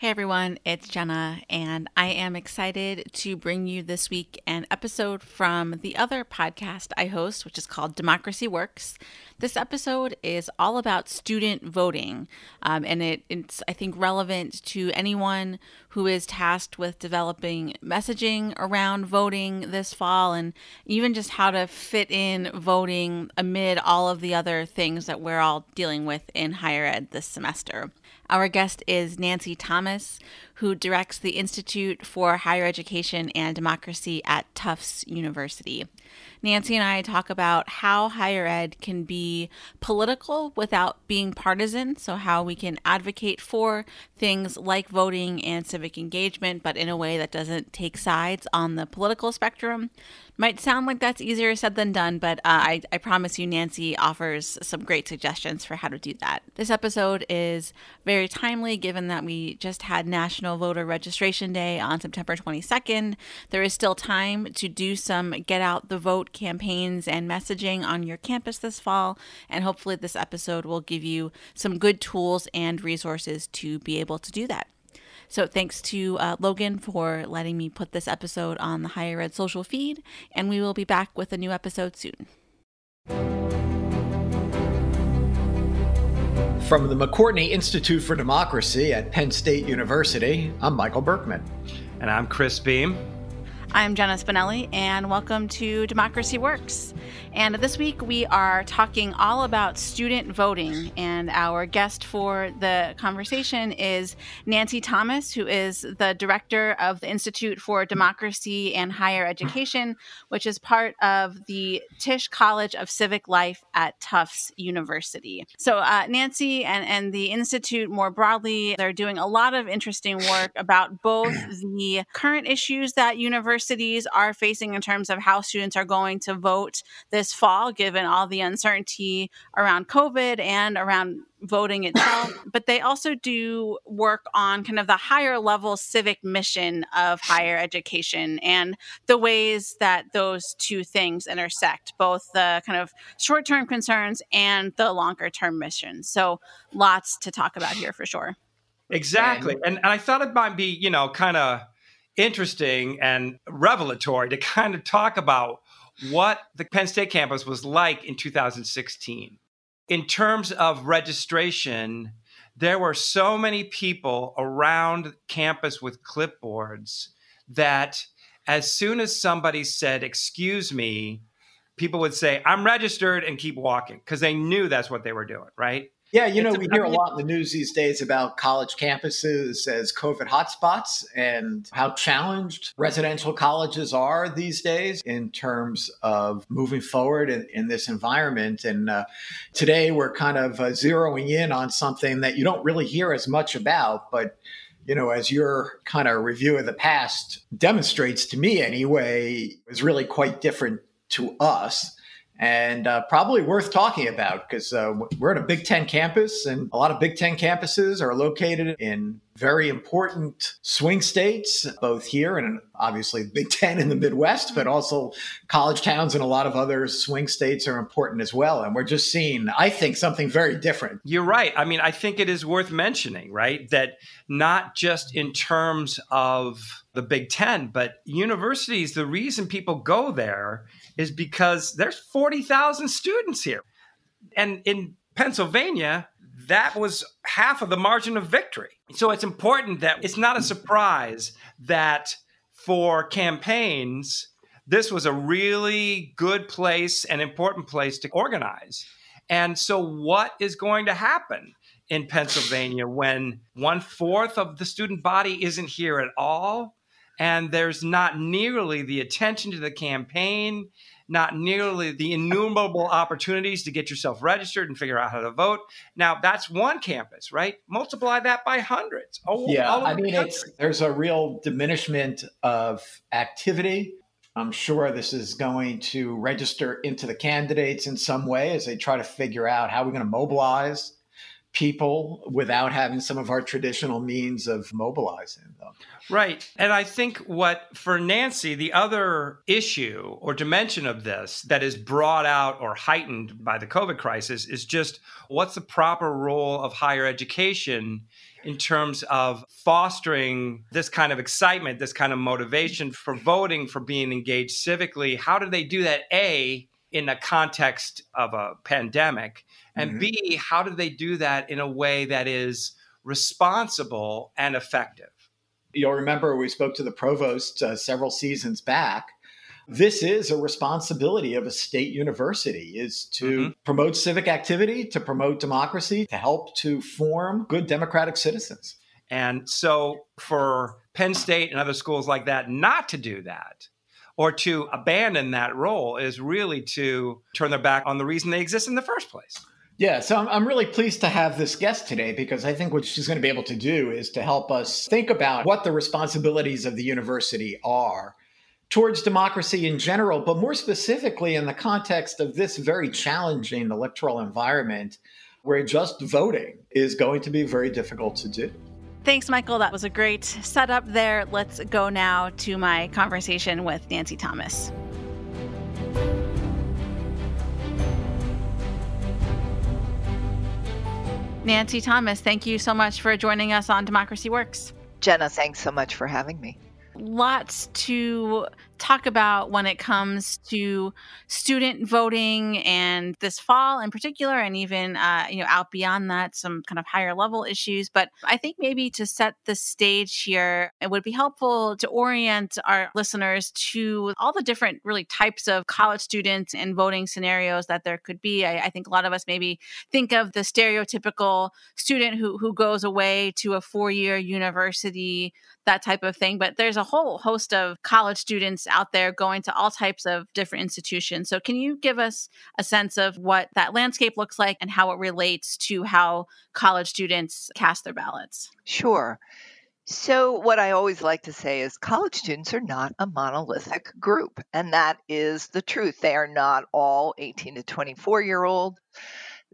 Hey everyone, it's Jenna, and I am excited to bring you this week an episode from the other podcast I host, which is called Democracy Works. This episode is all about student voting, um, and it, it's, I think, relevant to anyone who is tasked with developing messaging around voting this fall and even just how to fit in voting amid all of the other things that we're all dealing with in higher ed this semester. Our guest is Nancy Thomas, who directs the Institute for Higher Education and Democracy at Tufts University. Nancy and I talk about how higher ed can be political without being partisan. So, how we can advocate for things like voting and civic engagement, but in a way that doesn't take sides on the political spectrum. Might sound like that's easier said than done, but uh, I, I promise you, Nancy offers some great suggestions for how to do that. This episode is very timely given that we just had National Voter Registration Day on September 22nd. There is still time to do some get out the vote campaigns and messaging on your campus this fall, and hopefully, this episode will give you some good tools and resources to be able to do that. So thanks to uh, Logan for letting me put this episode on the Higher Ed social feed, and we will be back with a new episode soon. From the McCourtney Institute for Democracy at Penn State University, I'm Michael Berkman. And I'm Chris Beam. I'm Jenna Spinelli, and welcome to Democracy Works. And this week we are talking all about student voting. And our guest for the conversation is Nancy Thomas, who is the director of the Institute for Democracy and Higher Education, which is part of the Tisch College of Civic Life at Tufts University. So, uh, Nancy and, and the Institute more broadly, they're doing a lot of interesting work about both the current issues that universities universities are facing in terms of how students are going to vote this fall, given all the uncertainty around COVID and around voting itself. but they also do work on kind of the higher level civic mission of higher education and the ways that those two things intersect, both the kind of short term concerns and the longer term missions. So lots to talk about here for sure. Exactly. And, and I thought it might be, you know, kind of interesting and revelatory to kind of talk about what the Penn State campus was like in 2016. In terms of registration, there were so many people around campus with clipboards that as soon as somebody said, Excuse me, people would say, I'm registered and keep walking because they knew that's what they were doing, right? Yeah, you know, we hear a lot in the news these days about college campuses as COVID hotspots and how challenged residential colleges are these days in terms of moving forward in, in this environment. And uh, today we're kind of uh, zeroing in on something that you don't really hear as much about, but you know, as your kind of review of the past demonstrates to me anyway, is really quite different to us and uh, probably worth talking about because uh, we're at a Big Ten campus, and a lot of Big Ten campuses are located in very important swing states, both here and obviously Big Ten in the Midwest, but also college towns and a lot of other swing states are important as well. And we're just seeing, I think, something very different. You're right. I mean, I think it is worth mentioning, right, that not just in terms of the Big Ten, but universities, the reason people go there is because there's 40,000 students here. And in Pennsylvania, that was half of the margin of victory. So it's important that it's not a surprise that for campaigns, this was a really good place and important place to organize. And so, what is going to happen in Pennsylvania when one fourth of the student body isn't here at all? And there's not nearly the attention to the campaign not nearly the innumerable opportunities to get yourself registered and figure out how to vote. Now, that's one campus, right? Multiply that by hundreds. Oh, yeah, I mean, it's, there's a real diminishment of activity. I'm sure this is going to register into the candidates in some way as they try to figure out how we're going to mobilize people without having some of our traditional means of mobilizing them. Right. And I think what for Nancy, the other issue or dimension of this that is brought out or heightened by the COVID crisis is just what's the proper role of higher education in terms of fostering this kind of excitement, this kind of motivation for voting, for being engaged civically? How do they do that? A, in the context of a pandemic, and mm-hmm. B, how do they do that in a way that is responsible and effective? You'll remember we spoke to the provost uh, several seasons back this is a responsibility of a state university is to mm-hmm. promote civic activity to promote democracy to help to form good democratic citizens and so for penn state and other schools like that not to do that or to abandon that role is really to turn their back on the reason they exist in the first place yeah, so I'm, I'm really pleased to have this guest today because I think what she's going to be able to do is to help us think about what the responsibilities of the university are towards democracy in general, but more specifically in the context of this very challenging electoral environment where just voting is going to be very difficult to do. Thanks, Michael. That was a great setup there. Let's go now to my conversation with Nancy Thomas. Nancy Thomas, thank you so much for joining us on Democracy Works. Jenna, thanks so much for having me lots to talk about when it comes to student voting and this fall in particular and even uh, you know out beyond that some kind of higher level issues but i think maybe to set the stage here it would be helpful to orient our listeners to all the different really types of college students and voting scenarios that there could be i, I think a lot of us maybe think of the stereotypical student who, who goes away to a four-year university that type of thing. But there's a whole host of college students out there going to all types of different institutions. So, can you give us a sense of what that landscape looks like and how it relates to how college students cast their ballots? Sure. So, what I always like to say is college students are not a monolithic group, and that is the truth. They are not all 18 to 24 year old.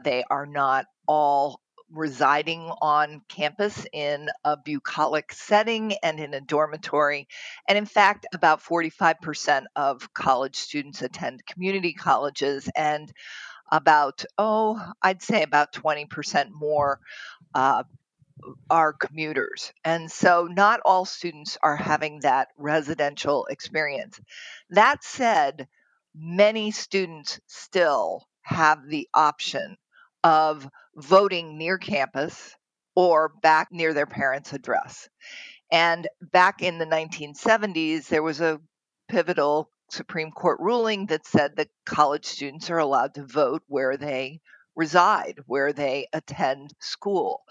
They are not all residing on campus in a bucolic setting and in a dormitory. And in fact, about 45% of college students attend community colleges, and about, oh, I'd say about 20% more uh, are commuters. And so not all students are having that residential experience. That said, many students still have the option of voting near campus or back near their parents' address. And back in the 1970s, there was a pivotal Supreme Court ruling that said that college students are allowed to vote where they reside, where they attend school.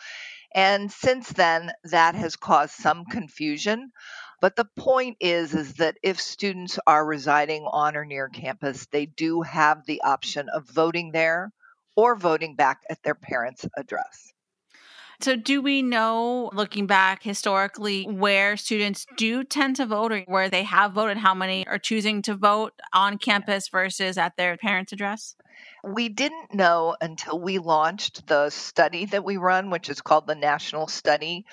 And since then, that has caused some confusion. But the point is, is that if students are residing on or near campus, they do have the option of voting there or voting back at their parents' address. So, do we know, looking back historically, where students do tend to vote or where they have voted, how many are choosing to vote on campus versus at their parents' address? We didn't know until we launched the study that we run, which is called the National Study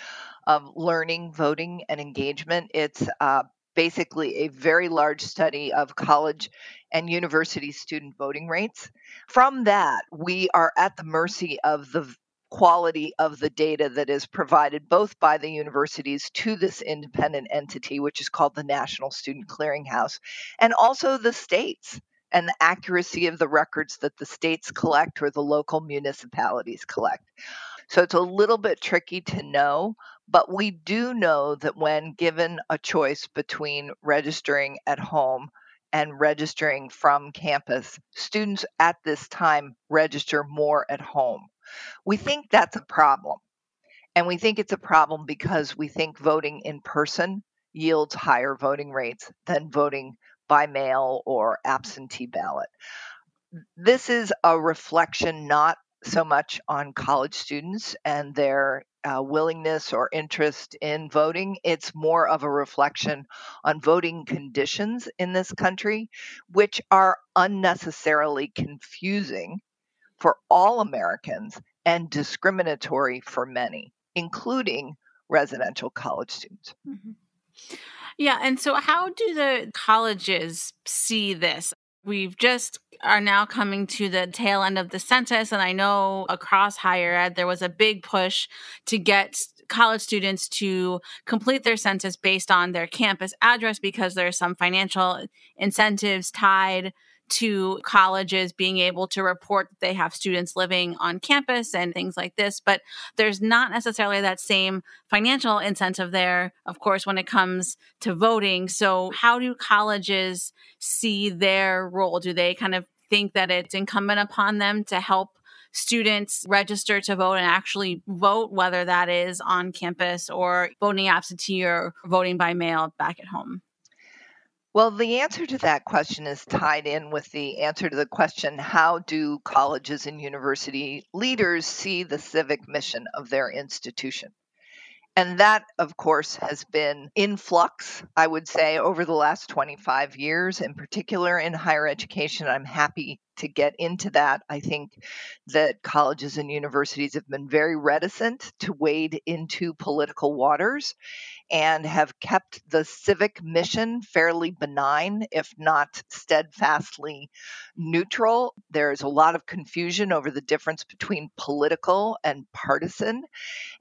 of Learning, Voting, and Engagement. It's uh, basically a very large study of college and university student voting rates. From that, we are at the mercy of the quality of the data that is provided both by the universities to this independent entity, which is called the National Student Clearinghouse, and also the states and the accuracy of the records that the states collect or the local municipalities collect. So it's a little bit tricky to know, but we do know that when given a choice between registering at home and registering from campus, students at this time register more at home. We think that's a problem. And we think it's a problem because we think voting in person yields higher voting rates than voting by mail or absentee ballot. This is a reflection not so much on college students and their uh, willingness or interest in voting. It's more of a reflection on voting conditions in this country, which are unnecessarily confusing for all Americans and discriminatory for many, including residential college students. Mm-hmm. Yeah. And so, how do the colleges see this? We've just are now coming to the tail end of the census. And I know across higher ed, there was a big push to get college students to complete their census based on their campus address because there are some financial incentives tied to colleges being able to report that they have students living on campus and things like this. But there's not necessarily that same financial incentive there, of course, when it comes to voting. So, how do colleges see their role? Do they kind of think that it's incumbent upon them to help students register to vote and actually vote, whether that is on campus or voting absentee or voting by mail back at home? Well, the answer to that question is tied in with the answer to the question how do colleges and university leaders see the civic mission of their institution? And that, of course, has been in flux, I would say, over the last 25 years, in particular in higher education. I'm happy to get into that. I think that colleges and universities have been very reticent to wade into political waters and have kept the civic mission fairly benign, if not steadfastly neutral. There's a lot of confusion over the difference between political and partisan.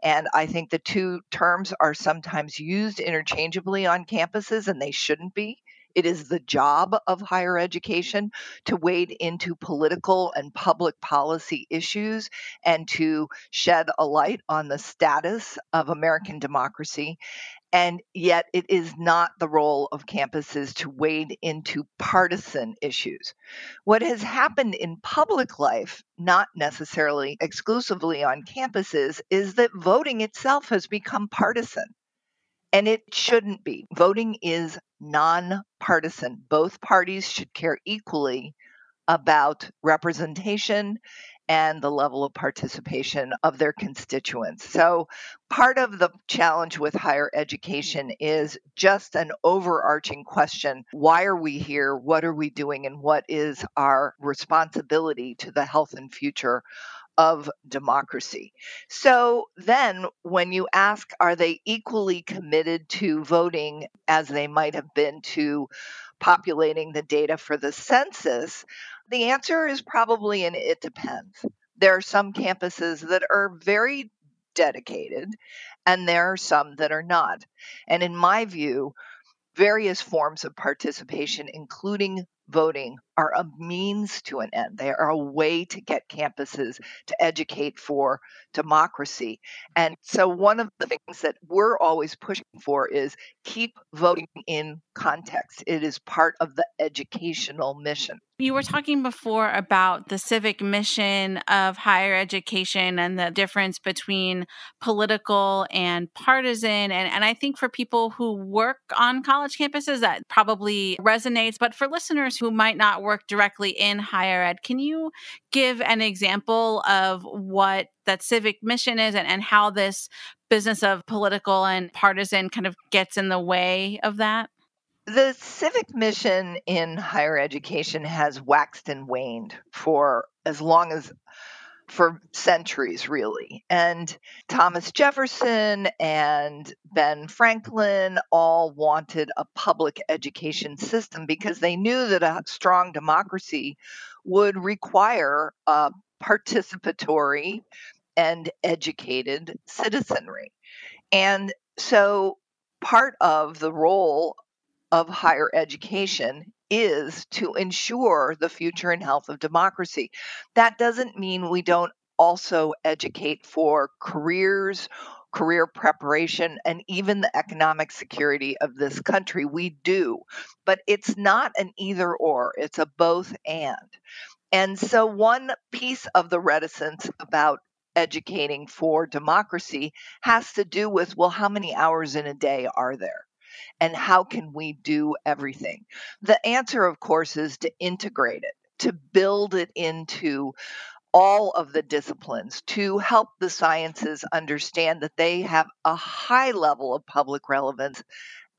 And I think the two terms are sometimes used interchangeably on campuses, and they shouldn't be. It is the job of higher education to wade into political and public policy issues and to shed a light on the status of American democracy. And yet, it is not the role of campuses to wade into partisan issues. What has happened in public life, not necessarily exclusively on campuses, is that voting itself has become partisan. And it shouldn't be. Voting is nonpartisan. Both parties should care equally about representation and the level of participation of their constituents. So, part of the challenge with higher education is just an overarching question why are we here? What are we doing? And what is our responsibility to the health and future of democracy. So then, when you ask, are they equally committed to voting as they might have been to populating the data for the census? The answer is probably and it depends. There are some campuses that are very dedicated, and there are some that are not. And in my view, various forms of participation, including voting are a means to an end. They are a way to get campuses to educate for democracy. And so, one of the things that we're always pushing for is keep voting in context. It is part of the educational mission. You were talking before about the civic mission of higher education and the difference between political and partisan. And, and I think for people who work on college campuses, that probably resonates. But for listeners who might not work directly in higher ed, can you give an example of what that civic mission is and, and how this business of political and partisan kind of gets in the way of that? The civic mission in higher education has waxed and waned for as long as for centuries, really. And Thomas Jefferson and Ben Franklin all wanted a public education system because they knew that a strong democracy would require a participatory and educated citizenry. And so part of the role of higher education is to ensure the future and health of democracy. That doesn't mean we don't also educate for careers, career preparation, and even the economic security of this country. We do, but it's not an either or, it's a both and. And so, one piece of the reticence about educating for democracy has to do with well, how many hours in a day are there? And how can we do everything? The answer, of course, is to integrate it, to build it into all of the disciplines to help the sciences understand that they have a high level of public relevance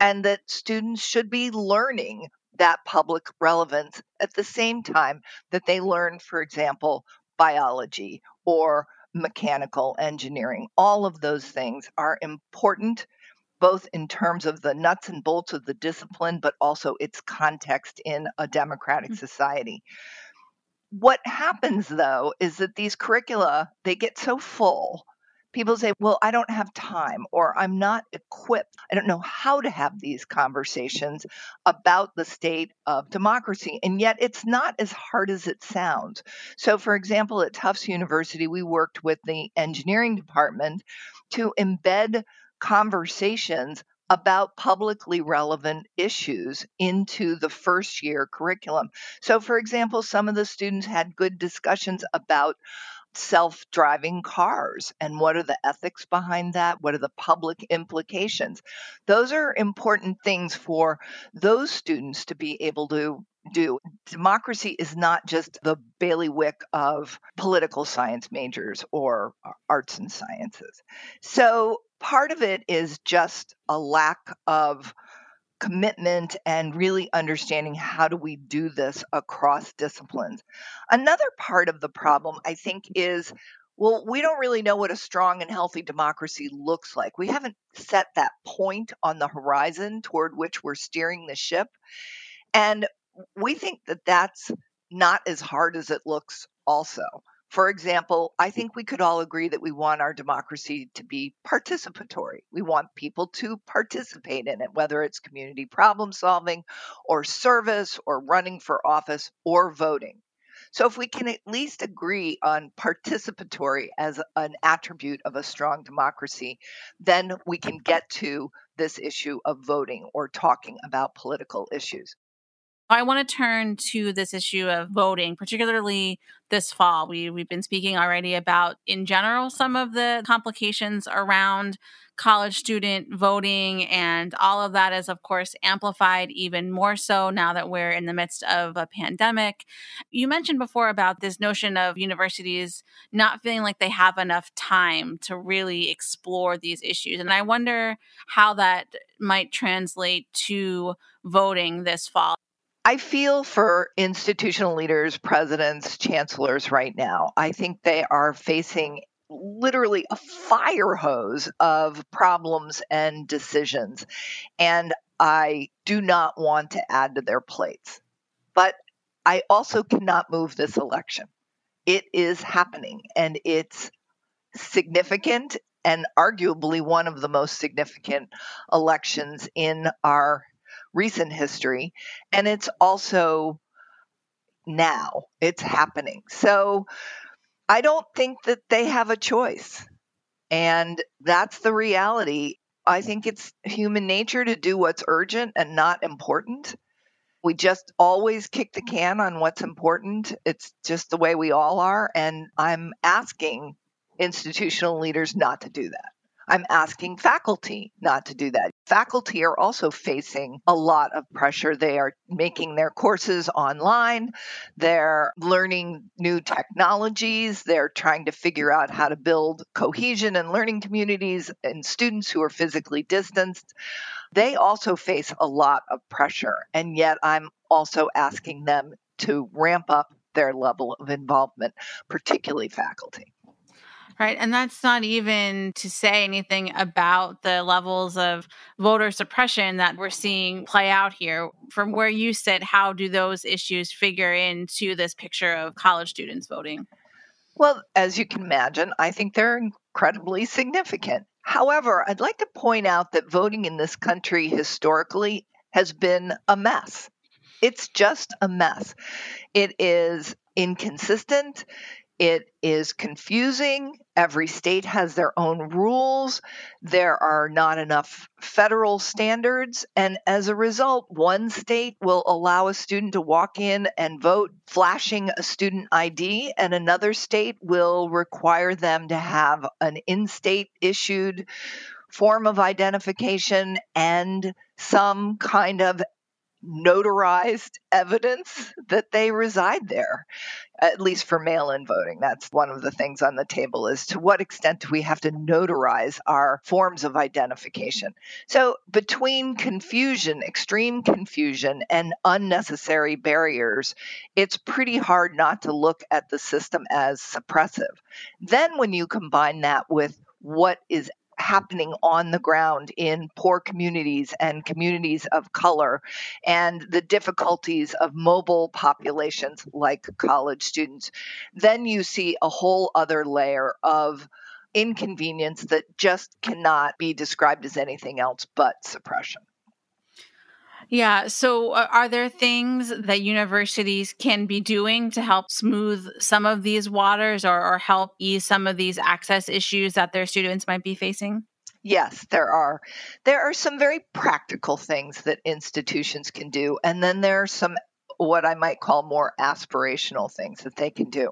and that students should be learning that public relevance at the same time that they learn, for example, biology or mechanical engineering. All of those things are important both in terms of the nuts and bolts of the discipline, but also its context in a democratic mm. society. What happens though is that these curricula they get so full people say, Well, I don't have time, or I'm not equipped. I don't know how to have these conversations about the state of democracy. And yet, it's not as hard as it sounds. So, for example, at Tufts University, we worked with the engineering department to embed conversations about publicly relevant issues into the first year curriculum. So, for example, some of the students had good discussions about self driving cars and what are the ethics behind that? What are the public implications? Those are important things for those students to be able to do. Democracy is not just the bailiwick of political science majors or uh, arts and sciences. So part of it is just a lack of commitment and really understanding how do we do this across disciplines. Another part of the problem, I think, is well, we don't really know what a strong and healthy democracy looks like. We haven't set that point on the horizon toward which we're steering the ship. And we think that that's not as hard as it looks, also. For example, I mm. think we could all agree that we want our democracy to be participatory. We want people to participate in it, whether it's community problem solving or service or running for office or voting. So, if we can at least agree on participatory as an attribute of a strong democracy, then we can get to this issue of voting or talking about political issues. I want to turn to this issue of voting, particularly this fall. We, we've been speaking already about, in general, some of the complications around college student voting, and all of that is, of course, amplified even more so now that we're in the midst of a pandemic. You mentioned before about this notion of universities not feeling like they have enough time to really explore these issues. And I wonder how that might translate to voting this fall. I feel for institutional leaders, presidents, chancellors right now. I think they are facing literally a fire hose of problems and decisions. And I do not want to add to their plates. But I also cannot move this election. It is happening and it's significant and arguably one of the most significant elections in our recent history, and it's also now. It's happening. So I don't think that they have a choice. And that's the reality. I think it's human nature to do what's urgent and not important. We just always kick the can on what's important. It's just the way we all are. And I'm asking institutional leaders not to do that. I'm asking faculty not to do that. Faculty are also facing a lot of pressure. They are making their courses online, they're learning new technologies, they're trying to figure out how to build cohesion and learning communities and students who are physically distanced. They also face a lot of pressure, and yet I'm also asking them to ramp up their level of involvement, particularly faculty. Right. And that's not even to say anything about the levels of voter suppression that we're seeing play out here. From where you sit, how do those issues figure into this picture of college students voting? Well, as you can imagine, I think they're incredibly significant. However, I'd like to point out that voting in this country historically has been a mess. It's just a mess. It is inconsistent. It is confusing. Every state has their own rules. There are not enough federal standards. And as a result, one state will allow a student to walk in and vote flashing a student ID, and another state will require them to have an in state issued form of identification and some kind of notarized evidence that they reside there at least for mail-in voting. That's one of the things on the table is to what extent do we have to notarize our forms of identification. So between confusion extreme confusion and unnecessary barriers it's pretty hard not to look at the system as suppressive. Then when you combine that with what is happening on the ground in poor communities and communities of color and the difficulties of mobile populations like college students, then you see a whole other layer of inconvenience that just cannot be described as anything else but suppression. Yeah. So, uh, are there things that universities can be doing to help smooth some of these waters or, or help ease some of these access issues that their students might be facing? Yes, there are. There are some very practical things that institutions can do, and then there are some what I might call more aspirational things that they can do.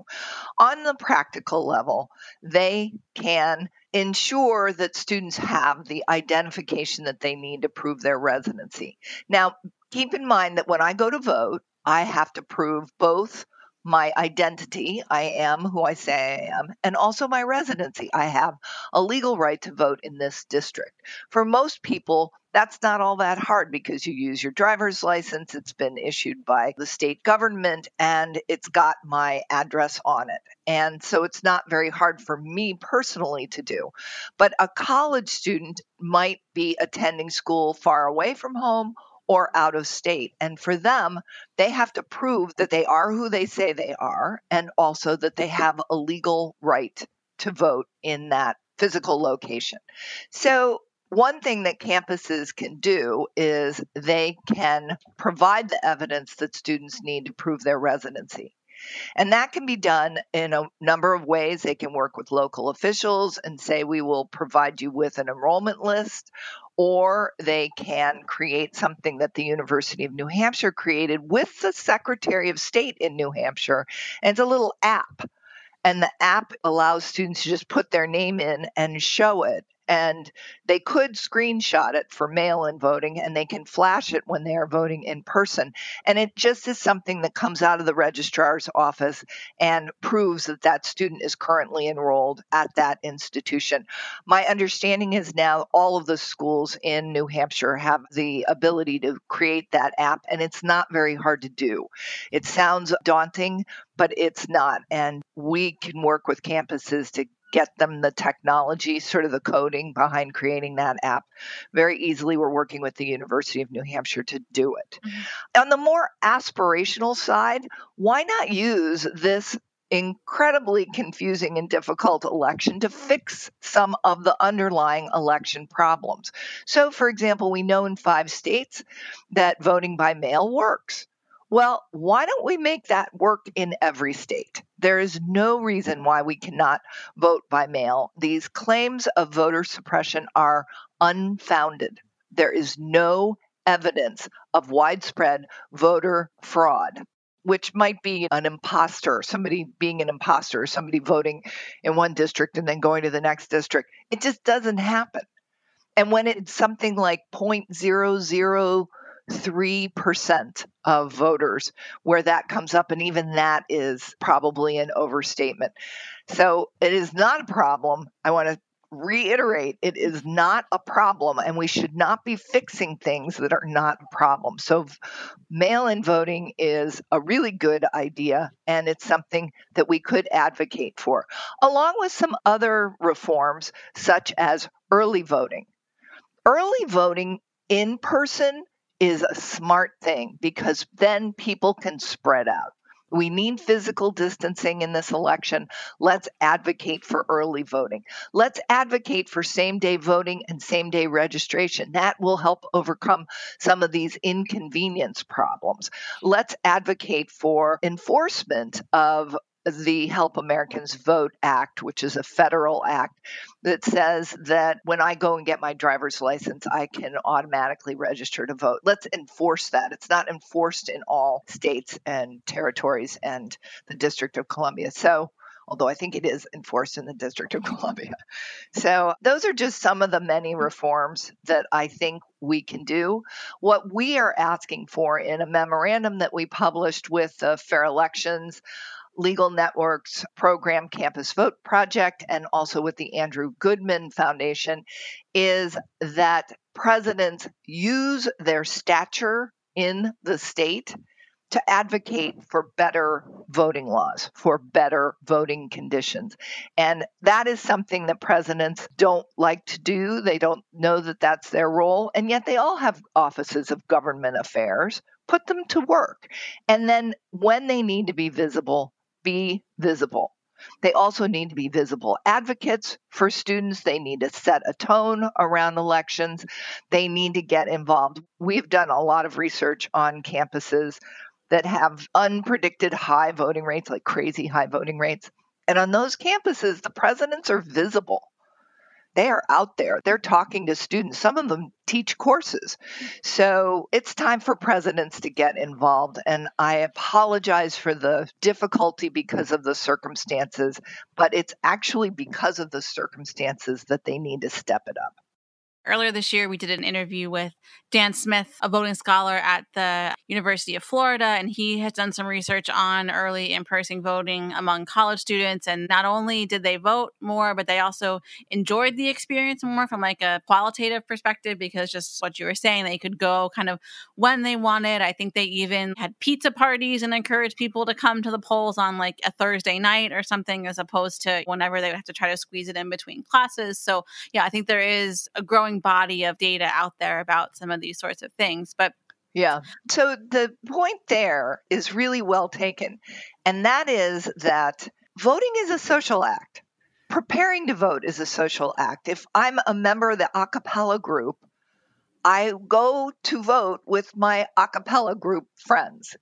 On the practical level, they can ensure that students have the identification that they need to prove their residency. Now, keep in mind that when I go to vote, I have to prove both my identity, I am who I say I am, and also my residency. I have a legal right to vote in this district. For most people, that's not all that hard because you use your driver's license, it's been issued by the state government, and it's got my address on it. And so it's not very hard for me personally to do. But a college student might be attending school far away from home or out of state. And for them, they have to prove that they are who they say they are and also that they have a legal right to vote in that physical location. So, one thing that campuses can do is they can provide the evidence that students need to prove their residency. And that can be done in a number of ways. They can work with local officials and say, we will provide you with an enrollment list, or they can create something that the University of New Hampshire created with the Secretary of State in New Hampshire. And it's a little app. And the app allows students to just put their name in and show it and they could screenshot it for mail in voting and they can flash it when they are voting in person. And it just is something that comes out of the registrar's office and proves that that student is currently enrolled at that institution. My understanding is now all of the schools in New Hampshire have the ability to create that app, and it's not very hard to do. It sounds daunting, but it's not. And we can work with campuses to get them the technology, sort of the coding behind creating that app very easily. We're working with the University of New Hampshire to do it. Mm-hmm. On the more aspirational side, why not use this incredibly confusing and difficult election to fix some of the underlying election problems. So, for example, we know in five states that voting by mail works. Well, why don't we make that work in every state? There is no reason why we cannot vote by mail. These claims of voter suppression are unfounded. There is no evidence of widespread voter fraud, which might be an imposter, somebody being an imposter, somebody voting in one district and then going to the next district. It just doesn't happen. And when it's something like 0.00 3% of voters where that comes up. And even that is probably an overstatement. So it is not a problem. I want to reiterate it is not a problem and we should not be fixing things that are not a problem. So mail in voting is a really good idea and it's something that we could advocate for, along with some other reforms such as early voting. Early voting in person is a smart thing because then people can spread out. We need physical distancing in this election. Let's advocate for early voting. Let's advocate for same day voting and same day registration. That will help overcome some of these inconvenience problems. Let's advocate for enforcement of the Help Americans Vote Act, which is a federal act that says that when I go and get my driver's license, I can automatically register to vote. Let's enforce that. It's not enforced in all states and territories and the District of Columbia. So, although I think it is enforced in the District of Columbia. So, those are just some of the many reforms that I think we can do. What we are asking for in a memorandum that we published with the Fair Elections Legal Network's program Campus Vote Project and also with the Andrew Goodman Foundation is that presidents use their stature in the state to advocate for better voting laws, for better voting conditions. And that is something that presidents don't like to do. They don't know that that's their role. And yet they all have offices of government affairs. Put them to work. And then when they need to be visible, be visible. They also need to be visible advocates for students. They need to set a tone around elections. They need to get involved. We've done a lot of research on campuses that have unpredicted high voting rates, like crazy high voting rates. And on those campuses, the presidents are visible they are out there. They're talking to students. Some of them teach courses. So it's time for presidents to get involved. And I apologize for the difficulty because of the circumstances, but it's actually because of the circumstances that they need to step it up. Earlier this year, we did an interview with Dan Smith, a voting scholar at the University of Florida, and he has done some research on early in person voting among college students. And not only did they vote more, but they also enjoyed the experience more from like a qualitative perspective because just what you were saying, they could go kind of when they wanted. I think they even had pizza parties and encouraged people to come to the polls on like a Thursday night or something, as opposed to whenever they would have to try to squeeze it in between classes. So, yeah, I think there is a growing growing body of data out there about some of these sorts of things. But yeah. So the point there is really well taken. And that is that voting is a social act. Preparing to vote is a social act. If I'm a member of the a cappella group, I go to vote with my a cappella group friends.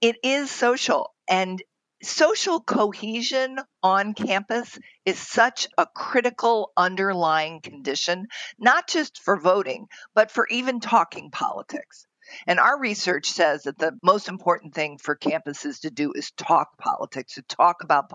It is social. And social cohesion on campus is such a critical underlying condition, not just for voting, but for even talking politics. And our research says that the most important thing for campuses to do is talk politics, to talk about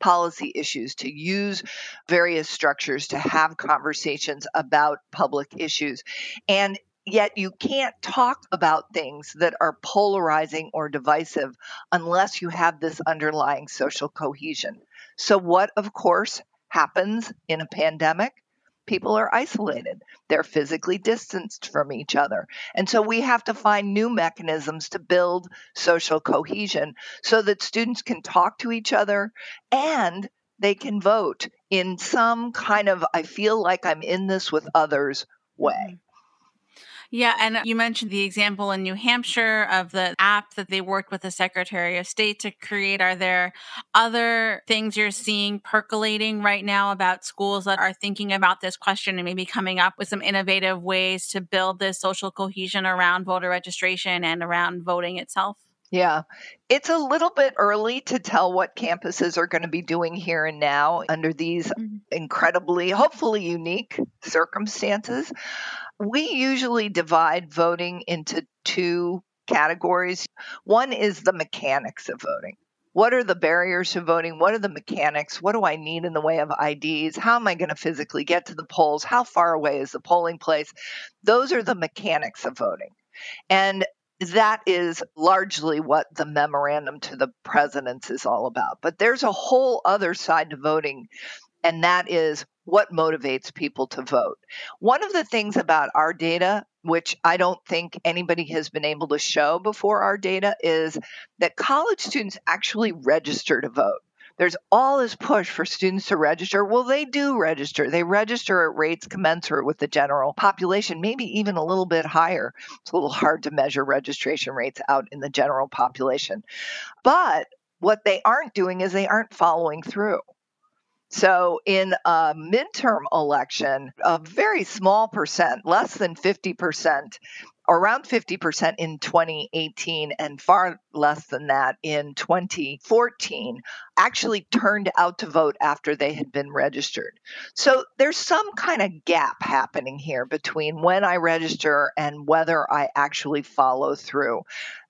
policy issues, to use various structures to have conversations about public issues. And Yet you can't talk about things that are polarizing or divisive unless you have this underlying social cohesion. So, what, of course, happens in a pandemic? People are isolated. They're physically distanced from each other. And so we have to find new mechanisms to build social cohesion so that students can talk to each other and they can vote in some kind of, I feel like I'm in this with others way. Yeah, and you mentioned the example in New Hampshire of the app that they worked with the Secretary of State to create. Are there other things you're seeing percolating right now about schools that are thinking about this question and maybe coming up with some innovative ways to build this social cohesion around voter registration and around voting itself? Yeah, it's a little bit early to tell what campuses are going to be doing here and now under these mm-hmm. incredibly, hopefully unique circumstances. We usually divide voting into two categories. One is the mechanics of voting. What are the barriers to voting? What are the mechanics? What do I need in the way of IDs? How am I going to physically get to the polls? How far away is the polling place? Those are the mechanics of voting. And that is largely what the memorandum to the presidents is all about. But there's a whole other side to voting, and that is what motivates people to vote. One of the things about our data, which I don't think anybody has been able to show before our data, is that college students actually register to vote. There's all this push for students to register. Well, they do register. They register at rates commensurate with the general population, maybe even a little bit higher. It's a little hard to measure registration rates out in the general population. But what they aren't doing is they aren't following through. So, in a midterm election, a very small percent, less than 50%, around 50% in 2018 and far less than that in 2014 actually turned out to vote after they had been registered. So there's some kind of gap happening here between when I register and whether I actually follow through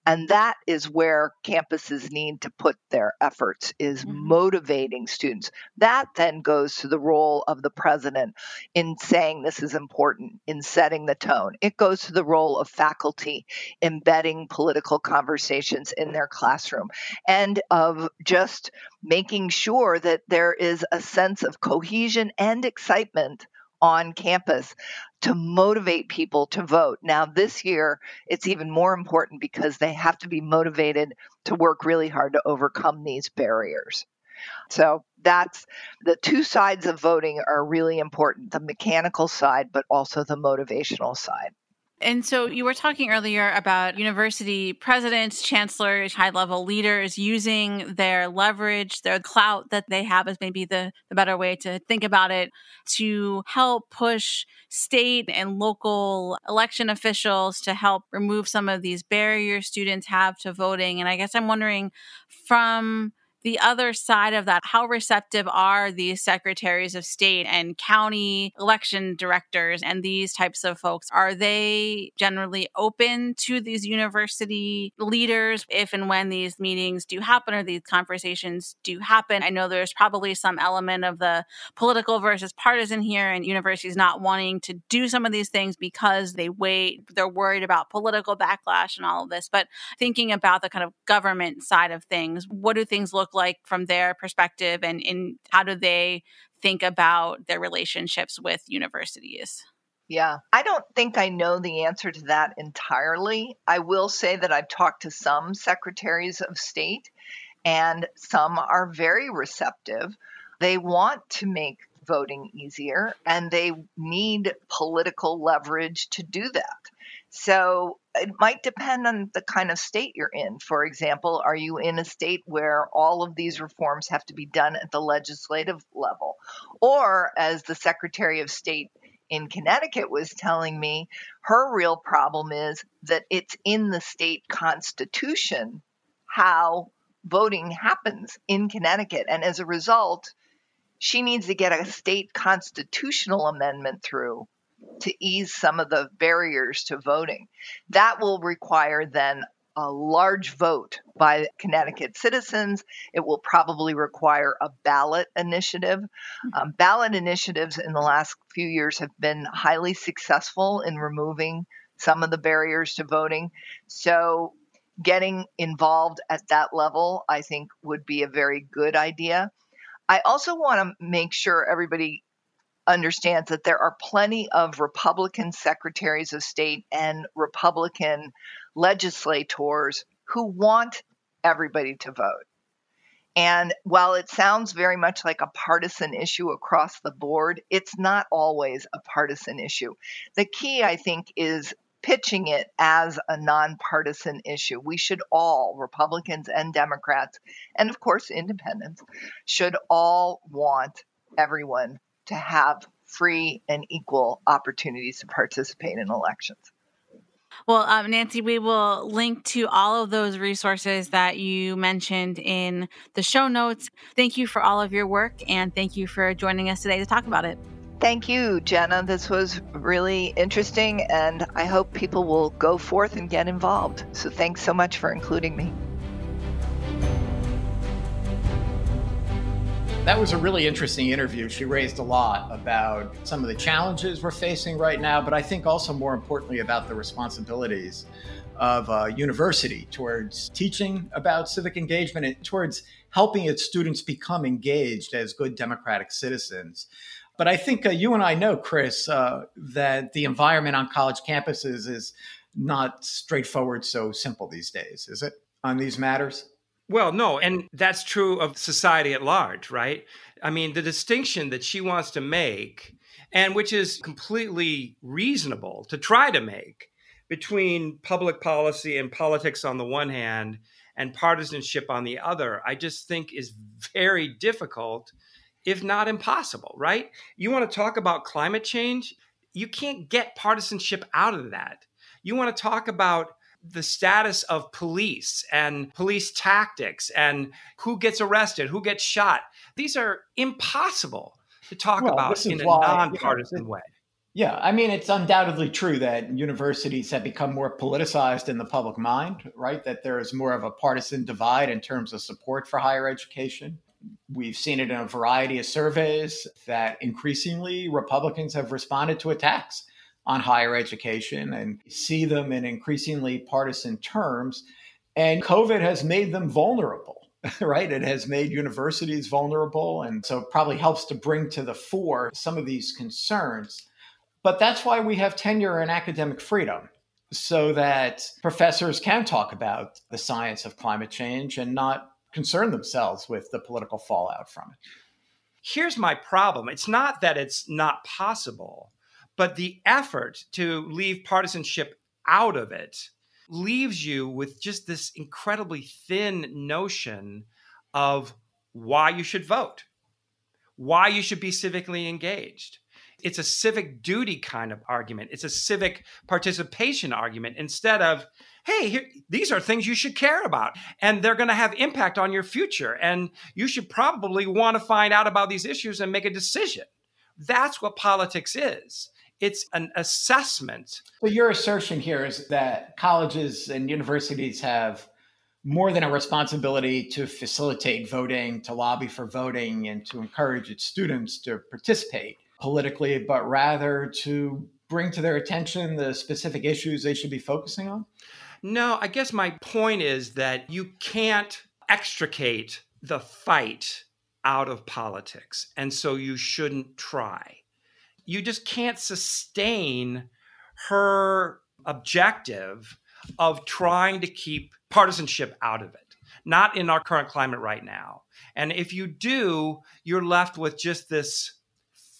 and that is where campuses need to put their efforts is mm-hmm. motivating students that then goes to the role of the president in saying this is important in setting the tone it goes to the role of faculty embedding political conversations in their classroom and of just making sure that there is a sense of cohesion and excitement on campus to motivate people to vote. Now, this year, it's even more important because they have to be motivated to work really hard to overcome these barriers. So, that's the two sides of voting are really important the mechanical side, but also the motivational side. And so you were talking earlier about university presidents, chancellors, high level leaders using their leverage, their clout that they have is maybe the, the better way to think about it to help push state and local election officials to help remove some of these barriers students have to voting. And I guess I'm wondering from the other side of that, how receptive are these secretaries of state and county election directors and these types of folks? Are they generally open to these university leaders if and when these meetings do happen or these conversations do happen? I know there's probably some element of the political versus partisan here, and universities not wanting to do some of these things because they wait, they're worried about political backlash and all of this. But thinking about the kind of government side of things, what do things look like from their perspective and in how do they think about their relationships with universities? Yeah, I don't think I know the answer to that entirely. I will say that I've talked to some secretaries of state, and some are very receptive. They want to make voting easier, and they need political leverage to do that. So it might depend on the kind of state you're in. For example, are you in a state where all of these reforms have to be done at the legislative level? Or, as the Secretary of State in Connecticut was telling me, her real problem is that it's in the state constitution how voting happens in Connecticut. And as a result, she needs to get a state constitutional amendment through to ease some of the barriers to voting. That will require then a large vote by Connecticut citizens. It will probably require a ballot initiative. Hmm. Um, ballot initiatives in the last few years have been highly successful in removing some of the barriers to voting. So, getting involved at that level, I think, would be a very good idea. I also want to make sure everybody understands that there are plenty of Republican secretaries of state and Republican legislators who want everybody to vote. And while it sounds very much like a partisan issue across the board, it's not always a partisan issue. The key, I think, is pitching it as a nonpartisan issue. We should all, Republicans and Democrats, and of course independents, should all want everyone to have free and equal opportunities to participate in elections. Well, um, Nancy, we will link to all of those resources that you mentioned in the show notes. Thank you for all of your work and thank you for joining us today to talk about it. Thank you, Jenna. This was really interesting, and I hope people will go forth and get involved. So, thanks so much for including me. That was a really interesting interview. She raised a lot about some of the challenges we're facing right now, but I think also more importantly about the responsibilities of a university towards teaching about civic engagement and towards helping its students become engaged as good democratic citizens. But I think uh, you and I know, Chris, uh, that the environment on college campuses is not straightforward, so simple these days, is it, on these matters? Well, no, and that's true of society at large, right? I mean, the distinction that she wants to make, and which is completely reasonable to try to make between public policy and politics on the one hand and partisanship on the other, I just think is very difficult, if not impossible, right? You want to talk about climate change? You can't get partisanship out of that. You want to talk about the status of police and police tactics and who gets arrested, who gets shot. These are impossible to talk well, about in a why, nonpartisan you know, way. Yeah, I mean, it's undoubtedly true that universities have become more politicized in the public mind, right? That there is more of a partisan divide in terms of support for higher education. We've seen it in a variety of surveys that increasingly Republicans have responded to attacks on higher education and see them in increasingly partisan terms. And COVID has made them vulnerable, right? It has made universities vulnerable. And so probably helps to bring to the fore some of these concerns. But that's why we have tenure and academic freedom so that professors can talk about the science of climate change and not concern themselves with the political fallout from it. Here's my problem it's not that it's not possible But the effort to leave partisanship out of it leaves you with just this incredibly thin notion of why you should vote, why you should be civically engaged. It's a civic duty kind of argument. It's a civic participation argument instead of, hey, here, these are things you should care about and they're going to have impact on your future. And you should probably want to find out about these issues and make a decision. That's what politics is it's an assessment. So, your assertion here is that colleges and universities have more than a responsibility to facilitate voting, to lobby for voting, and to encourage its students to participate politically, but rather to bring to their attention the specific issues they should be focusing on? No, I guess my point is that you can't extricate the fight out of politics. And so you shouldn't try you just can't sustain her objective of trying to keep partisanship out of it, not in our current climate right now. And if you do, you're left with just this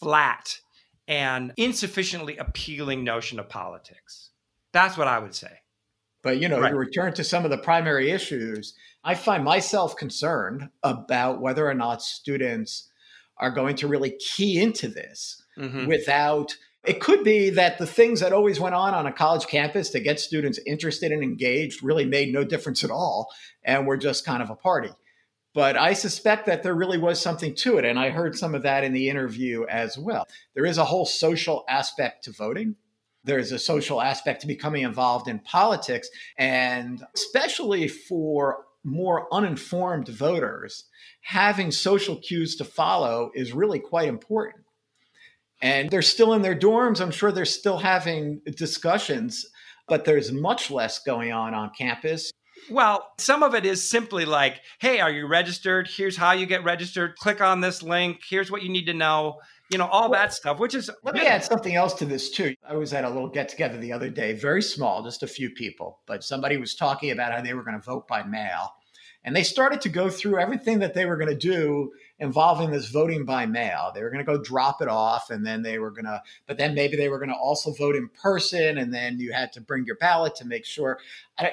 flat and insufficiently appealing notion of politics. That's what I would say. But you know, right. to return to some of the primary issues, I find myself concerned about whether or not students are going to really key into this mm-hmm. without it could be that the things that always went on on a college campus to get students interested and engaged really made no difference at all and were just kind of a party. But I suspect that there really was something to it. And I heard some of that in the interview as well. There is a whole social aspect to voting. There's a social aspect to becoming involved in politics. And especially for more uninformed voters, having social cues to follow is really quite important and they're still in their dorms. I'm sure they're still having discussions, but there's much less going on on campus. Well, some of it is simply like, hey, are you registered? Here's how you get registered. Click on this link. Here's what you need to know. You know, all well, that stuff, which is. Let me add something else to this, too. I was at a little get together the other day, very small, just a few people, but somebody was talking about how they were going to vote by mail. And they started to go through everything that they were going to do involving this voting by mail. They were going to go drop it off and then they were going to, but then maybe they were going to also vote in person and then you had to bring your ballot to make sure.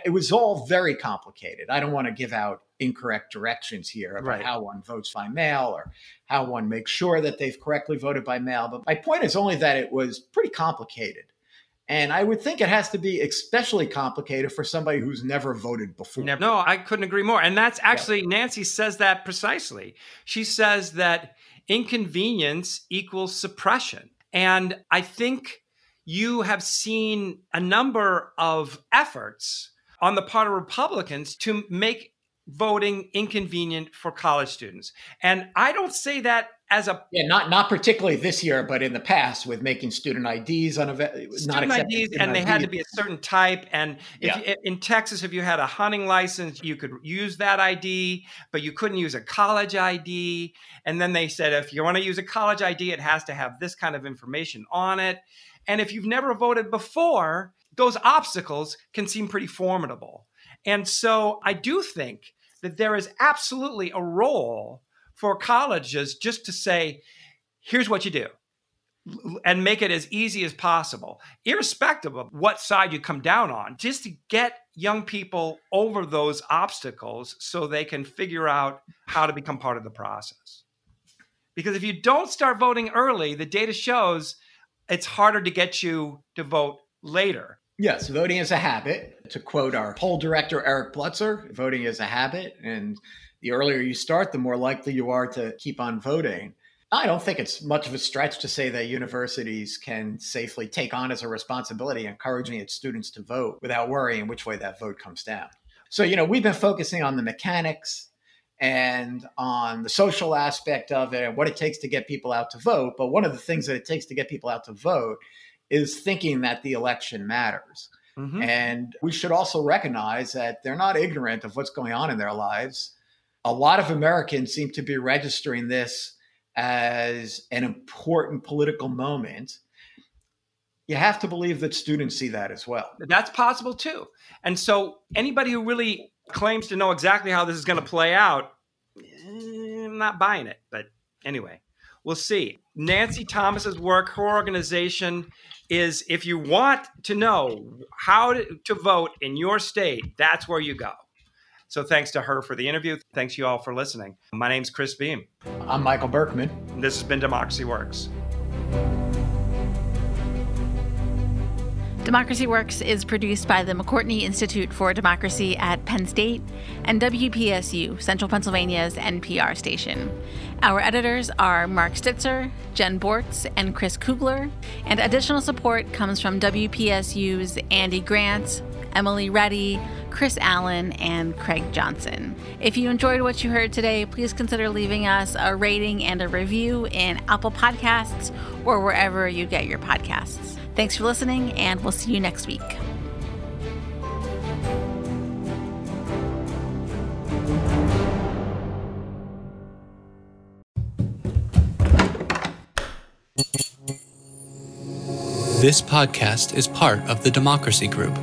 It was all very complicated. I don't want to give out incorrect directions here about right. how one votes by mail or how one makes sure that they've correctly voted by mail. But my point is only that it was pretty complicated. And I would think it has to be especially complicated for somebody who's never voted before. No, I couldn't agree more. And that's actually, yeah. Nancy says that precisely. She says that inconvenience equals suppression. And I think you have seen a number of efforts on the part of Republicans to make voting inconvenient for college students. And I don't say that as a yeah, not not particularly this year, but in the past with making student IDs on a student not IDs, student and they had to be a certain type. And if yeah. you, in Texas, if you had a hunting license, you could use that ID, but you couldn't use a college ID. And then they said if you want to use a college ID, it has to have this kind of information on it. And if you've never voted before, those obstacles can seem pretty formidable. And so I do think that there is absolutely a role for colleges just to say, here's what you do and make it as easy as possible, irrespective of what side you come down on, just to get young people over those obstacles so they can figure out how to become part of the process. Because if you don't start voting early, the data shows it's harder to get you to vote later. Yes, voting is a habit. To quote our poll director, Eric Plutzer, voting is a habit. And the earlier you start, the more likely you are to keep on voting. I don't think it's much of a stretch to say that universities can safely take on as a responsibility encouraging its students to vote without worrying which way that vote comes down. So, you know, we've been focusing on the mechanics and on the social aspect of it and what it takes to get people out to vote. But one of the things that it takes to get people out to vote is thinking that the election matters. Mm-hmm. And we should also recognize that they're not ignorant of what's going on in their lives a lot of Americans seem to be registering this as an important political moment. You have to believe that students see that as well. That's possible too. And so, anybody who really claims to know exactly how this is going to play out, eh, I'm not buying it. But anyway, we'll see. Nancy Thomas's work, her organization is if you want to know how to, to vote in your state, that's where you go. So thanks to her for the interview. Thanks you all for listening. My name's Chris Beem. I'm Michael Berkman. This has been Democracy Works. Democracy Works is produced by the McCourtney Institute for Democracy at Penn State and WPSU, Central Pennsylvania's NPR station. Our editors are Mark Stitzer, Jen Bortz, and Chris Kugler, and additional support comes from WPSU's Andy Grant, Emily Reddy, Chris Allen, and Craig Johnson. If you enjoyed what you heard today, please consider leaving us a rating and a review in Apple Podcasts or wherever you get your podcasts. Thanks for listening, and we'll see you next week. This podcast is part of the Democracy Group